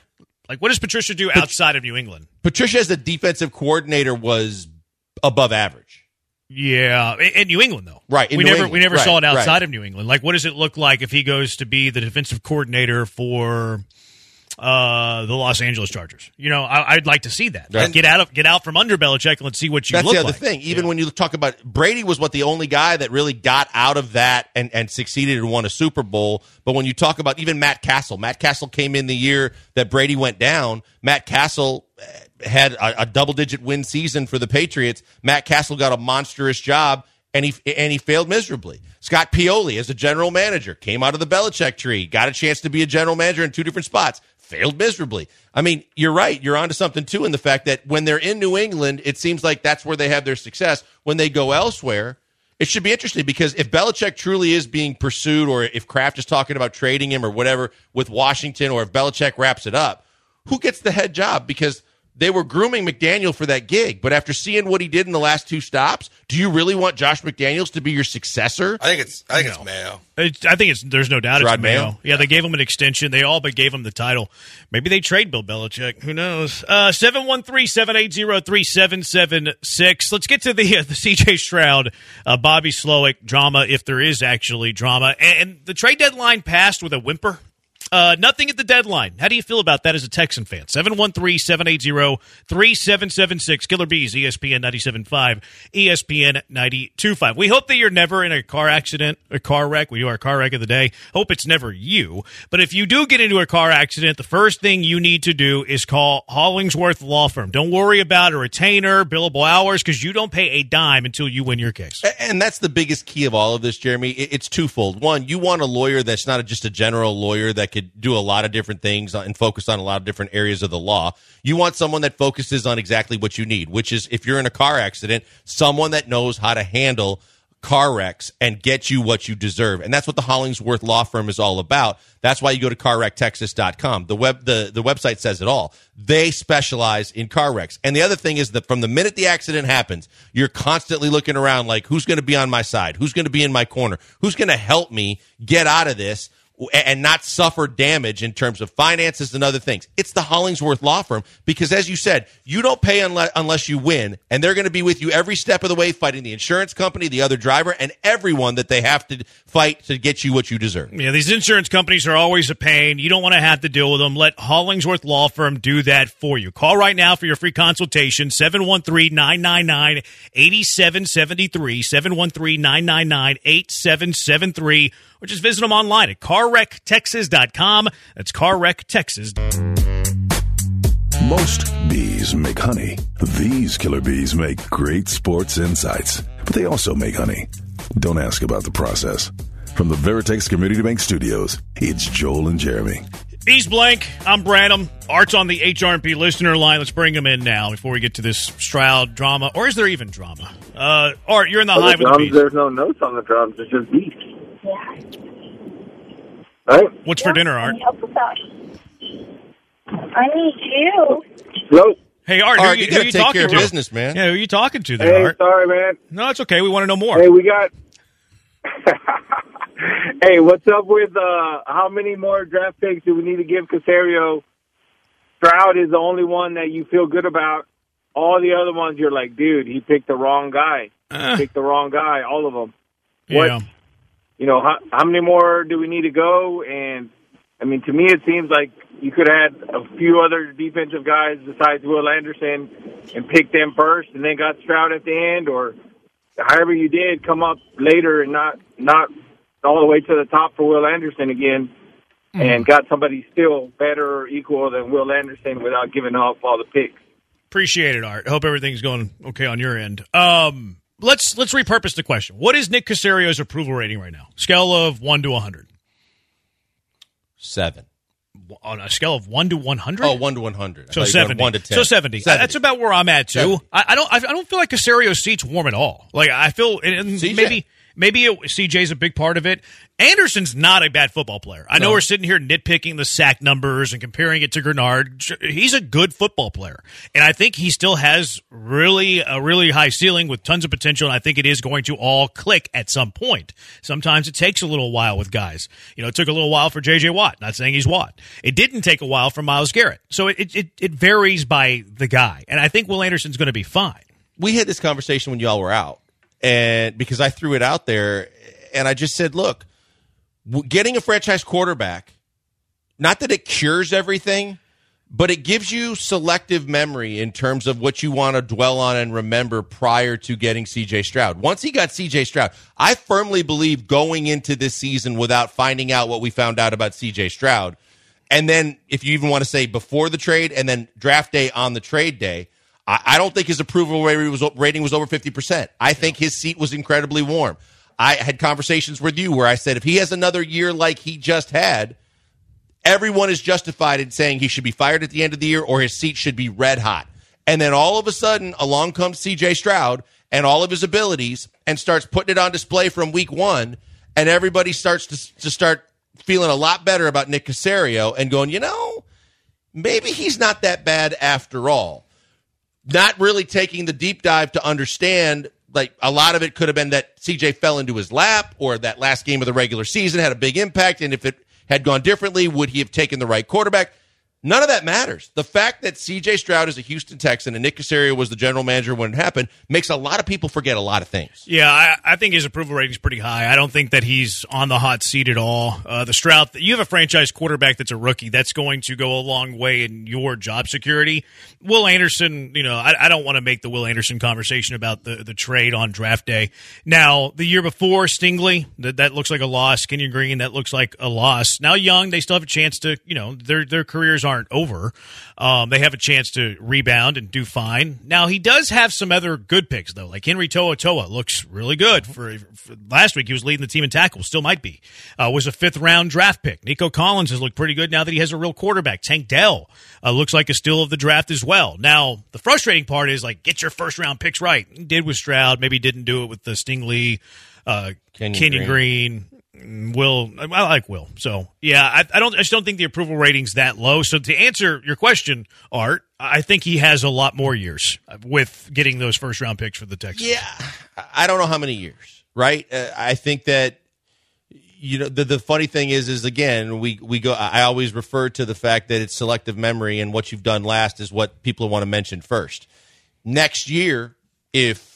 Like what does Patricia do outside of New England? Patricia as a defensive coordinator was above average. Yeah, in, New England though. Right, we New never England. we never Right, saw it outside right. of New England. Like, what does it look like if he goes to be the defensive coordinator for uh, the Los Angeles Chargers. You know, I, would like to see that. Right. Get out of get out from under Belichick and let's see what you That's look the other like. thing. Even when you talk about Brady was what the only guy that really got out of that and, and succeeded and won a Super Bowl. But when you talk about even Matt Cassel, Matt Cassel came in the year that Brady went down. Matt Cassel eh, had a, a double digit win season for the Patriots. Matt Cassel got a monstrous job and he and he failed miserably. Scott Pioli, as a general manager, came out of the Belichick tree, got a chance to be a general manager in two different spots, failed miserably. I mean, you're right. You're onto something too in the fact that when they're in New England, it seems like that's where they have their success. When they go elsewhere, it should be interesting because if Belichick truly is being pursued, or if Kraft is talking about trading him or whatever with Washington, or if Belichick wraps it up, who gets the head job? Because they were grooming McDaniel for that gig, but after seeing what he did in the last two stops, do you really want Josh McDaniels to be your successor? I think it's I think it's Mayo. It's, I think it's there's no doubt Rod it's Mayo. Mayo? Yeah, they gave him an extension. They all but gave him the title. Maybe they trade Bill Belichick. Who knows? Uh, Seven one three seven eight zero three seven seven six. Let's get to the uh, the CJ Stroud, uh, Bobby Slowik drama, if there is actually drama. And, and the trade deadline passed with a whimper. Uh, nothing at the deadline. How do you feel about that as a Texan fan? 713-780-3776. Killer Bees, ESPN 97.5, ESPN 92.5. We hope that you're never in a car accident, a car wreck. We do our car wreck of the day. Hope it's never you. But if you do get into a car accident, the first thing you need to do is call Hollingsworth Law Firm. Don't worry about a retainer, billable hours, because you don't pay a dime until you win your case. And that's the biggest key of all of this, Jeremy. It's twofold. One, you want a lawyer that's not just a general lawyer that could do a lot of different things and focus on a lot of different areas of the law. You want someone that focuses on exactly what you need, which is if you're in a car accident, someone that knows how to handle car wrecks and get you what you deserve. And that's what the Hollingsworth Law Firm is all about. That's why you go to carwrecktexas.com. The web the, the website says it all. They specialize in car wrecks. And the other thing is that from the minute the accident happens, you're constantly looking around like who's going to be on my side? Who's going to be in my corner? Who's going to help me get out of this? And not suffer damage in terms of finances and other things. It's the Hollingsworth Law Firm because, as you said, you don't pay unless, unless you win, and they're going to be with you every step of the way, fighting the insurance company, the other driver, and everyone that they have to fight to get you what you deserve. Yeah, these insurance companies are always a pain. You don't want to have to deal with them. Let Hollingsworth Law Firm do that for you. Call right now for your free consultation 713 999 8773. 713 999 8773 or just visit them online at carwrecktexas.com. That's carwrecktexas. Most bees make honey. These killer bees make great sports insights, but they also make honey. Don't ask about the process. From the Veritex Community Bank Studios, it's Joel and Jeremy. He's blank. I'm Branham. Art's on the HRP listener line. Let's bring him in now before we get to this Stroud drama. Or is there even drama? Uh, Art, you're in the Well, hive the with the bees. there's no notes on the drums. It's just beats. Right? What's for dinner, Art? I need you. Nope. Hey, Art, Art, who, you who gotta you take talking care of to? business, man. Yeah, who are you talking to there, Hey, Art? sorry, man. No, it's okay. We want to know more. Hey, we got. hey, what's up with uh how many more draft picks do we need to give Caserio? Stroud is the only one that you feel good about. All the other ones, you're like, dude, he picked the wrong guy. Uh, He picked the wrong guy. All of them. What? yeah. You know, how, how many more do we need to go? And I mean, to me, it seems like you could have had a few other defensive guys besides Will Anderson and pick them first, and then got Stroud at the end, or however you did, come up later and not not all the way to the top for Will Anderson again, and got somebody still better or equal than Will Anderson without giving up all the picks. Appreciate it, Art. Hope everything's going okay on your end. Um, let's let's repurpose the question. What is Nick Caserio's approval rating right now? Scale of one to hundred. Seven. On a scale of one to one hundred. Oh, one to one hundred. So seventy. One to ten. So 70. That's about where I'm at too. I, I don't. I, I don't feel like Caserio's seat's warm at all. Like I feel, and, and maybe maybe it, CJ's a big part of it. Anderson's not a bad football player. I know we're sitting here nitpicking the sack numbers and comparing it to Greenard. He's a good football player, and I think he still has really a really high ceiling with tons of potential. And I think it is going to all click at some point. Sometimes it takes a little while with guys. You know, it took a little while for J.J. Watt. Not saying he's Watt. It didn't take a while for Myles Garrett. So it it, it varies by the guy, and I think Will Anderson's going to be fine. we had this conversation when y'all were out, and because I threw it out there, and I just said, look, getting a franchise quarterback not that it cures everything, but it gives you selective memory in terms of what you want to dwell on and remember prior to getting CJ Stroud. Once he got CJ Stroud, I firmly believe going into this season without finding out what we found out about CJ Stroud, and then if you even want to say before the trade and then draft day on the trade day, I, I don't think his approval rating was, over 50%. I think his seat was incredibly warm. I had conversations with you where I said if he has another year like he just had, everyone is justified in saying he should be fired at the end of the year or his seat should be red hot. And then all of a sudden, along comes CJ Stroud and all of his abilities and starts putting it on display from week one. And everybody starts to, to start feeling a lot better about Nick Caserio and going, you know, maybe he's not that bad after all. Not really taking the deep dive to understand, like a lot of it could have been that CJ fell into his lap or that last game of the regular season had a big impact. And if it had gone differently, would he have taken the right quarterback? None of that matters. The fact that CJ Stroud is a Houston Texan and Nick Caserio was the general manager when it happened makes a lot of people forget a lot of things. Yeah, I, I think his approval rating is pretty high. I don't think that he's on the hot seat at all. Uh, the Stroud, you have a franchise quarterback that's a rookie. That's going to go a long way in your job security. Will Anderson, you know, I, I don't want to make the Will Anderson conversation about the, the trade on draft day. Now, the year before, Stingley, that, that looks like a loss. Kenyon Green, that looks like a loss. Now, Young, they still have a chance to, you know, their their careers aren't over. Um, they have a chance to rebound and do fine. Now he does have some other good picks though, like Henry To'oTo'o looks really good. For, for, last week, he was leading the team in tackles, still might be. Uh, was a fifth round draft pick. Nico Collins has looked pretty good now that he has a real quarterback. Tank Dell uh, looks like a steal of the draft as well. Now the frustrating part is like get your first round picks right. He did with Stroud, maybe didn't do it with the Stingley, uh, Kenyon Kenyon Green. Green. Will I like Will? So yeah, I, I don't. I just don't think the approval rating's that low. So to answer your question, Art, I think he has a lot more years with getting those first round picks for the Texans. Yeah, I don't know how many years. Right? Uh, I think that you know the the funny thing is is again we we go. I always refer to the fact that it's selective memory and what you've done last is what people want to mention first. Next year, if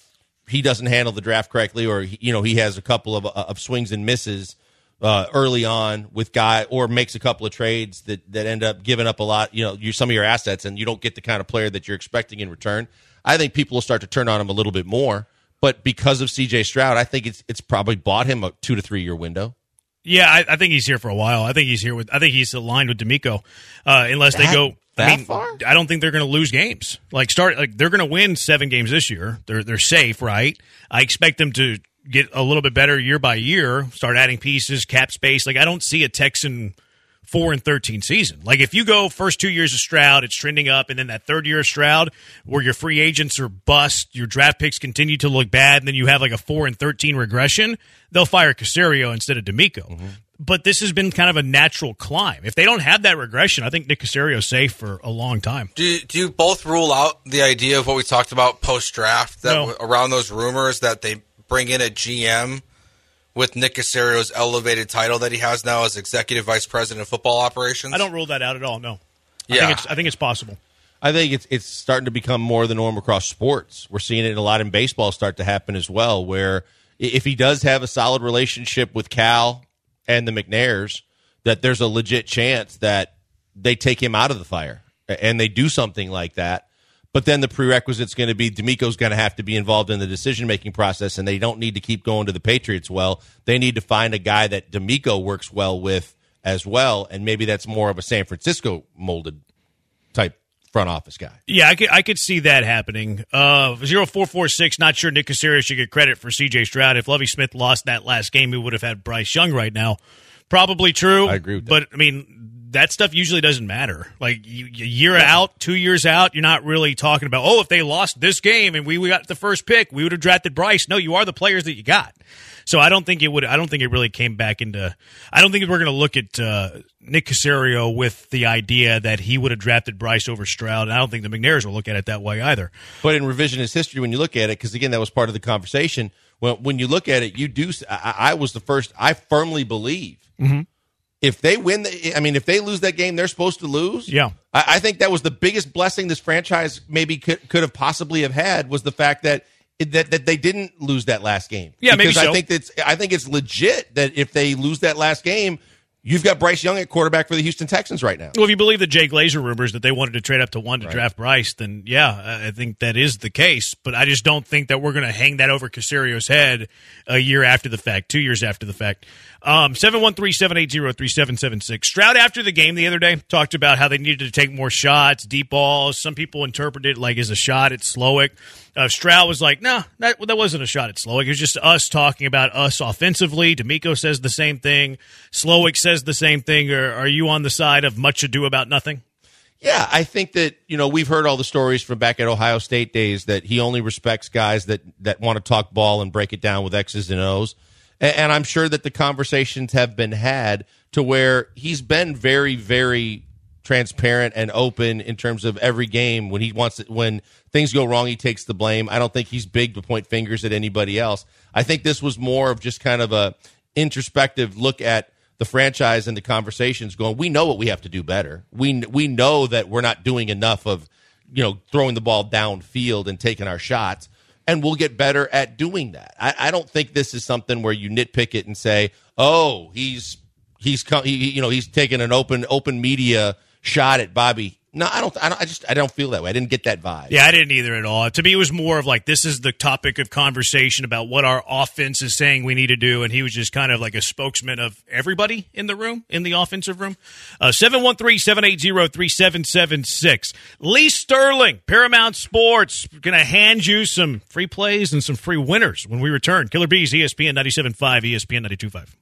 he doesn't handle the draft correctly, or you know he has a couple of, of swings and misses uh, early on with guy, or makes a couple of trades that that end up giving up a lot, you know, you, some of your assets, and you don't get the kind of player that you're expecting in return. I think people will start to turn on him a little bit more. But because of C.J. Stroud, I think it's it's probably bought him a two to three year window. Yeah, I, I think he's here for a while. I think he's here with. I think he's aligned with DeMeco, uh, unless That- they go. That I mean, far? I don't think they're going to lose games. Like start, like they're going to win seven games this year. They're they're safe, right? I expect them to get a little bit better year by year. Start adding pieces, cap space. Like I don't see a Texan four and thirteen season. Like if you go first two years of Stroud, it's trending up, and then that third year of Stroud, where your free agents are bust, your draft picks continue to look bad, and then you have like a four and thirteen regression, they'll fire Caserio instead of DeMeco. Mm-hmm. But this has been kind of a natural climb. If they don't have that regression, I think Nick Caserio's safe for a long time. Do you, do you both rule out the idea of what we talked about post draft that No. around those rumors that they bring in a GM with Nick Caserio's elevated title that he has now as executive vice president of football operations? I don't rule that out at all. No, I Yeah. think it's I think it's possible. I think it's it's starting to become more the norm across sports. We're seeing it a lot in baseball start to happen as well. Where if he does have a solid relationship with Cal and the McNairs, that there's a legit chance that they take him out of the fire and they do something like that. But then the prerequisite's going to be DeMeco's going to have to be involved in the decision making process, and they don't need to keep going to the Patriots. Well, they need to find a guy that DeMeco works well with as well, and maybe that's more of a San Francisco molded front office guy. Yeah, I could I could see that happening. Uh, zero four four six. Not sure Nick Caserio should get credit for C.J. Stroud. If Lovie Smith lost that last game, he would have had Bryce Young right now. Probably true. I agree with that. But I mean, that stuff usually doesn't matter. Like you, a year out, two years out, you're not really talking about. Oh, if they lost this game and we, we got the first pick, we would have drafted Bryce. No, you are the players that you got. So I don't think it would. I don't think it really came back into. I don't think we're going to look at uh, Nick Caserio with the idea that he would have drafted Bryce over Stroud. And I don't think the McNairs will look at it that way either. But in revisionist history, when you look at it, because again, that was part of the conversation. Well, when you look at it, you do. I, I was the first. I firmly believe if they win, the, I mean, if they lose that game, they're supposed to lose. Yeah. I, I think that was the biggest blessing this franchise maybe could, could have possibly have had was the fact that. That, that they didn't lose that last game. Yeah, maybe because so. I think that's I think it's legit that if they lose that last game, You've got Bryce Young at quarterback for the Houston Texans right now. Well, if you believe the Jay Glazer rumors that they wanted to trade up to one to right. draft Bryce, then yeah, I think that is the case. But I just don't think that we're going to hang that over Caserio's head a year after the fact, two years after the fact. Um, 713-780-3776. Stroud, after the game the other day, talked about how they needed to take more shots, deep balls. Some people interpreted it like as a shot at Slowik. Uh, Stroud was like, no, nah, that, that wasn't a shot at Slowik. It was just us talking about us offensively. DeMeco says the same thing. Slowik says the same thing. Or are you on the side of much ado about nothing? Yeah, I think that you know we've heard all the stories from back at Ohio State days that he only respects guys that that want to talk ball and break it down with X's and O's, and, and I'm sure that the conversations have been had to where he's been very, very transparent and open in terms of every game. When he wants it, when things go wrong he takes the blame. I don't think he's big to point fingers at anybody else. I think this was more of just kind of a introspective look at the franchise and the conversations going we know what we have to do better. We we know that we're not doing enough of you know throwing the ball downfield and taking our shots. And we'll get better at doing that. I, I don't think this is something where you nitpick it and say oh he's he's he, you know he's taking an open open media shot at Bobby. No, I don't, I don't. I just. I don't feel that way. I didn't get that vibe. Yeah, I didn't either at all. To me, it was more of like this is the topic of conversation about what our offense is saying we need to do, and he was just kind of like a spokesman of everybody in the room, in the offensive room. Uh, seven one three seven eight zero three seven seven six. Lee Sterling, Paramount Sports, going to hand you some free plays and some free winners when we return. Killer Bees, ESPN 97.5, ESPN 92.5.